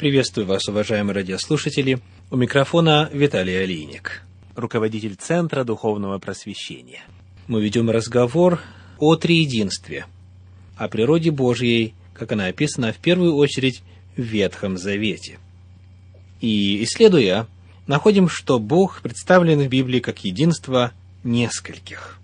Приветствую вас, уважаемые радиослушатели. У микрофона Виталий Алиник, руководитель Центра Духовного Просвещения. Мы ведем разговор о триединстве, о природе Божьей, как она описана в первую очередь в Ветхом Завете. И, исследуя, находим, что Бог представлен в Библии как единство нескольких.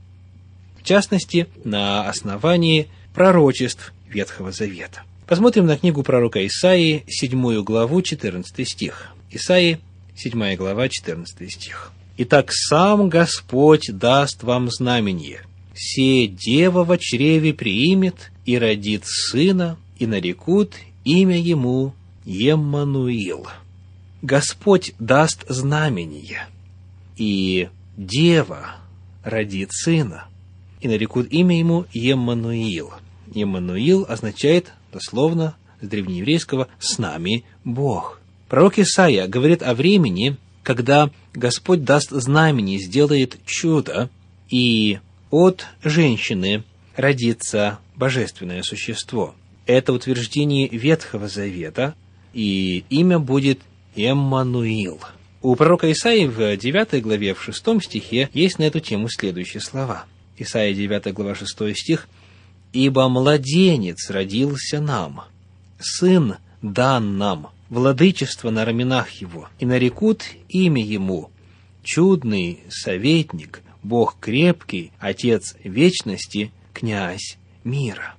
В частности, на основании пророчеств Ветхого Завета. Посмотрим на книгу пророка Исаии, 7 главу, 14 стих. Исаии, 7 глава, 14 стих. «Итак, сам Господь даст вам знамение. Се дева в чреве приимет и родит сына, и нарекут имя ему Еммануил». Господь даст знамение, и дева родит сына, и нарекут имя ему Еммануил – Иммануил означает дословно с древнееврейского «с нами Бог». Пророк Исаия говорит о времени, когда Господь даст знамение, сделает чудо, и от женщины родится божественное существо. Это утверждение Ветхого Завета, и имя будет Эммануил. У пророка Исаии в 9 главе, в 6 стихе, есть на эту тему следующие слова. Исаия 9 глава 6 стих ибо младенец родился нам, сын дан нам, владычество на раменах его, и нарекут имя ему, чудный советник, Бог крепкий, Отец вечности, князь мира.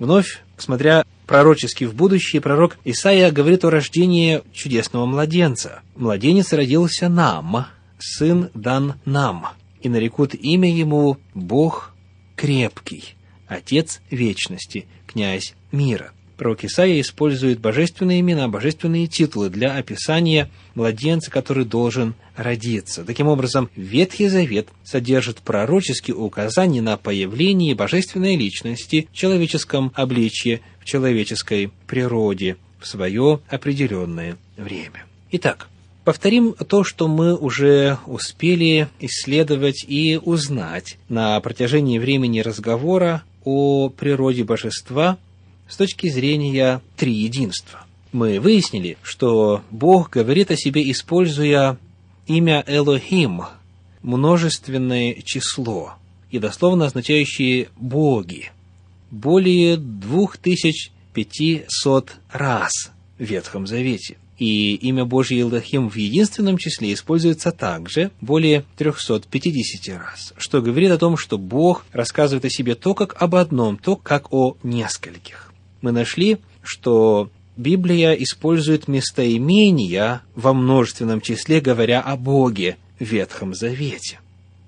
Вновь, смотря пророчески в будущее, пророк Исаия говорит о рождении чудесного младенца. Младенец родился нам, сын дан нам, и нарекут имя ему Бог крепкий, Отец вечности, князь мира. Пророк Исаия использует божественные имена, божественные титулы для описания младенца, который должен родиться. Таким образом, Ветхий Завет содержит пророческие указания на появление божественной личности в человеческом обличье, в человеческой природе в свое определенное время. Итак, Повторим то, что мы уже успели исследовать и узнать на протяжении времени разговора о природе божества с точки зрения триединства. Мы выяснили, что Бог говорит о себе, используя имя Элохим, множественное число, и дословно означающее «боги», более двух тысяч пятисот раз в Ветхом Завете и имя Божье Илдахим в единственном числе используется также более 350 раз, что говорит о том, что Бог рассказывает о себе то как об одном, то как о нескольких. Мы нашли, что Библия использует местоимения во множественном числе, говоря о Боге в Ветхом Завете.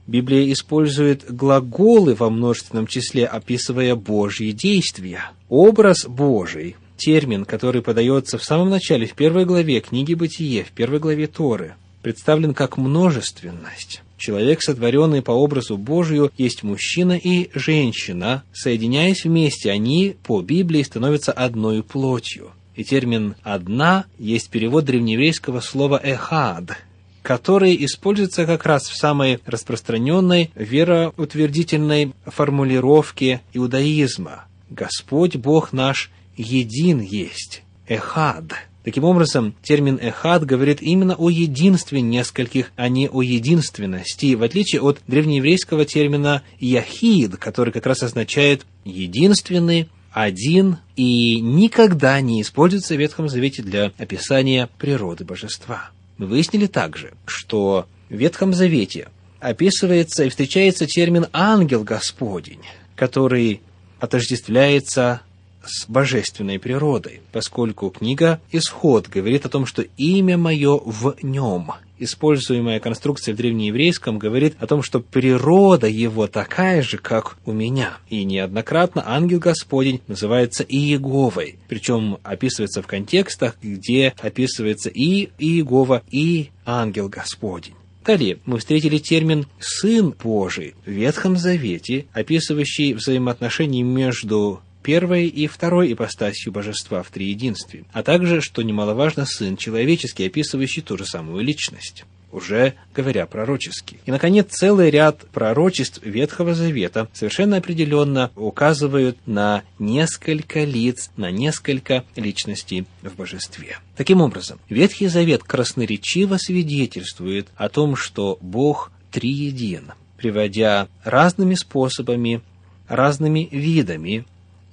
Библия использует глаголы во множественном числе, описывая Божьи действия. Образ Божий – термин, который подается в самом начале, в первой главе книги «Бытие», в первой главе Торы, представлен как множественность. Человек, сотворенный по образу Божию, есть мужчина и женщина. Соединяясь вместе, они по Библии становятся одной плотью. И термин «одна» есть перевод древнееврейского слова «эхад», который используется как раз в самой распространенной вероутвердительной формулировке иудаизма. «Господь Бог наш един есть, эхад. Таким образом, термин «эхад» говорит именно о единстве нескольких, а не о единственности, в отличие от древнееврейского термина «яхид», который как раз означает «единственный», один и никогда не используется в Ветхом Завете для описания природы божества. Мы выяснили также, что в Ветхом Завете описывается и встречается термин «ангел Господень», который отождествляется с божественной природой, поскольку книга «Исход» говорит о том, что имя мое в нем. Используемая конструкция в древнееврейском говорит о том, что природа его такая же, как у меня. И неоднократно ангел Господень называется Иеговой, причем описывается в контекстах, где описывается и Иегова, и ангел Господень. Далее мы встретили термин «сын Божий» в Ветхом Завете, описывающий взаимоотношения между первой и второй ипостасью божества в триединстве, а также, что немаловажно, Сын человеческий, описывающий ту же самую личность. уже говоря пророчески. И, наконец, целый ряд пророчеств Ветхого Завета совершенно определенно указывают на несколько лиц, на несколько личностей в божестве. Таким образом, Ветхий Завет красноречиво свидетельствует о том, что Бог триедин, приводя разными способами, разными видами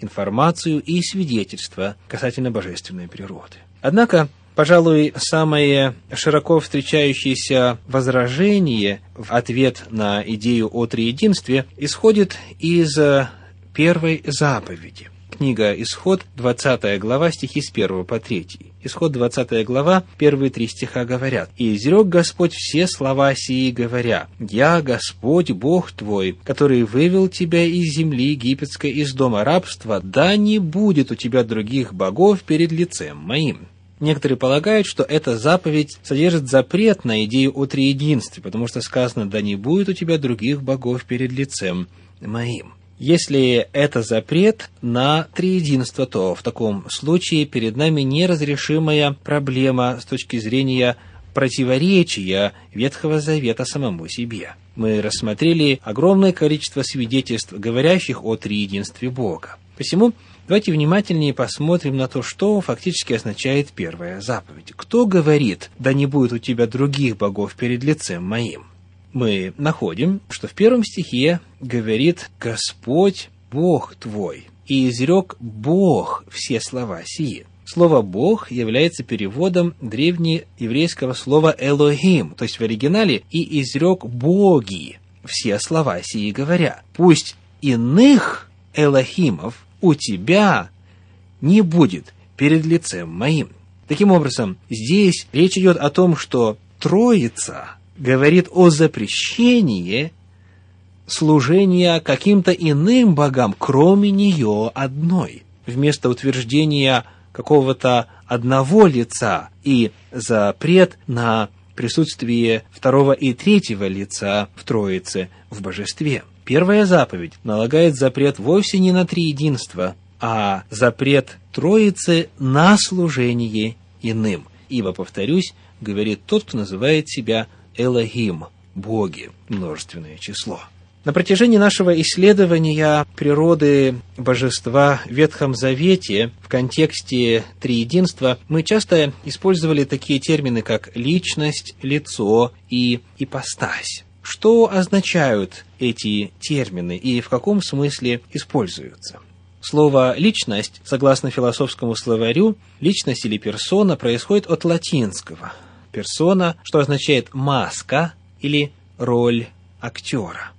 информацию и свидетельства касательно божественной природы. Однако Пожалуй, самое широко встречающееся возражение в ответ на идею о триединстве исходит из первой заповеди. Книга Исход, 20 глава, стихи с 1 по 3. Исход, 20 глава, первые три стиха говорят. «И изрек Господь все слова сии, говоря, «Я Господь, Бог твой, который вывел тебя из земли египетской, из дома рабства, да не будет у тебя других богов перед лицем моим». Некоторые полагают, что эта заповедь содержит запрет на идею о триединстве, потому что сказано «да не будет у тебя других богов перед лицем моим». Если это запрет на триединство, то в таком случае перед нами неразрешимая проблема с точки зрения противоречия Ветхого Завета самому себе. Мы рассмотрели огромное количество свидетельств, говорящих о триединстве Бога. Посему давайте внимательнее посмотрим на то, что фактически означает первая заповедь. Кто говорит, да не будет у тебя других богов перед лицем моим? Мы находим, что в первом стихе говорит Господь Бог твой, и изрек Бог все слова сии. Слово «бог» является переводом древнееврейского слова «элохим», то есть в оригинале «и изрек боги» все слова сии говоря. Пусть иных элохимов у тебя не будет перед лицем моим. Таким образом, здесь речь идет о том, что Троица говорит о запрещении служения каким-то иным богам, кроме нее одной. Вместо утверждения какого-то одного лица и запрет на присутствие второго и третьего лица в Троице в божестве. Первая заповедь налагает запрет вовсе не на триединство, а запрет Троицы на служение иным. Ибо, повторюсь, говорит тот, кто называет себя Элохим, боги, множественное число. На протяжении нашего исследования природы божества в Ветхом Завете в контексте триединства мы часто использовали такие термины, как личность, лицо и ипостась. Что означают эти термины и в каком смысле используются? Слово «личность», согласно философскому словарю, личность или персона происходит от латинского. Персона, что означает «маска» или «роль актера».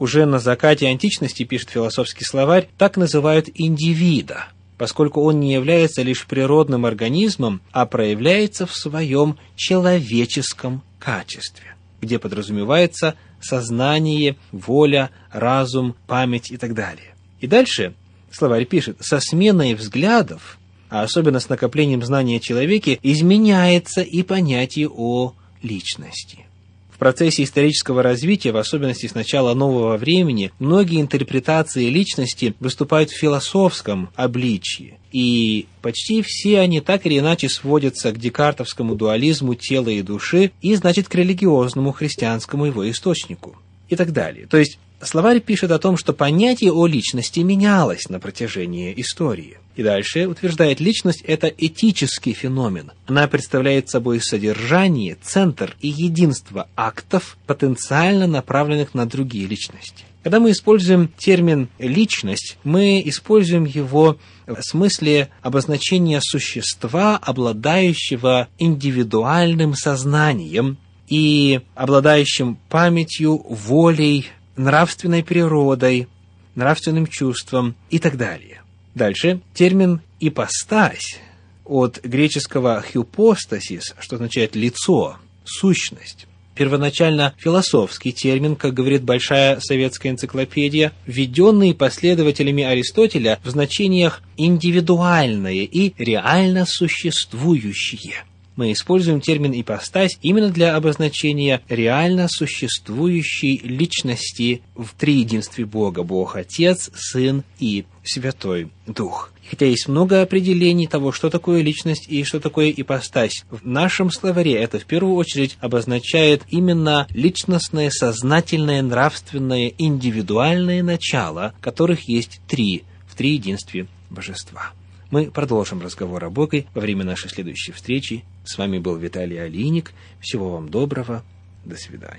Уже на закате античности, пишет философский словарь, так называют индивида, поскольку он не является лишь природным организмом, а проявляется в своем человеческом качестве где подразумевается сознание, воля, разум, память и так далее. И дальше словарь пишет, со сменой взглядов, а особенно с накоплением знания о человеке, изменяется и понятие о личности процессе исторического развития, в особенности с начала нового времени, многие интерпретации личности выступают в философском обличии. И почти все они так или иначе сводятся к декартовскому дуализму тела и души и, значит, к религиозному христианскому его источнику и так далее. То есть словарь пишет о том, что понятие о личности менялось на протяжении истории. И дальше утверждает, личность – это этический феномен. Она представляет собой содержание, центр и единство актов, потенциально направленных на другие личности. Когда мы используем термин «личность», мы используем его в смысле обозначения существа, обладающего индивидуальным сознанием и обладающим памятью, волей, нравственной природой, нравственным чувством и так далее. Дальше термин «ипостась» от греческого «хюпостасис», что означает «лицо», «сущность». Первоначально философский термин, как говорит Большая советская энциклопедия, введенный последователями Аристотеля в значениях индивидуальное и реально существующее. Мы используем термин «ипостась» именно для обозначения реально существующей личности в триединстве Бога – Бог Отец, Сын и Святой Дух. Хотя есть много определений того, что такое личность и что такое ипостась. В нашем словаре это в первую очередь обозначает именно личностное, сознательное, нравственное, индивидуальное начало, которых есть три в триединстве Божества. Мы продолжим разговор о Боге во время нашей следующей встречи. С вами был Виталий Алиник. Всего вам доброго. До свидания.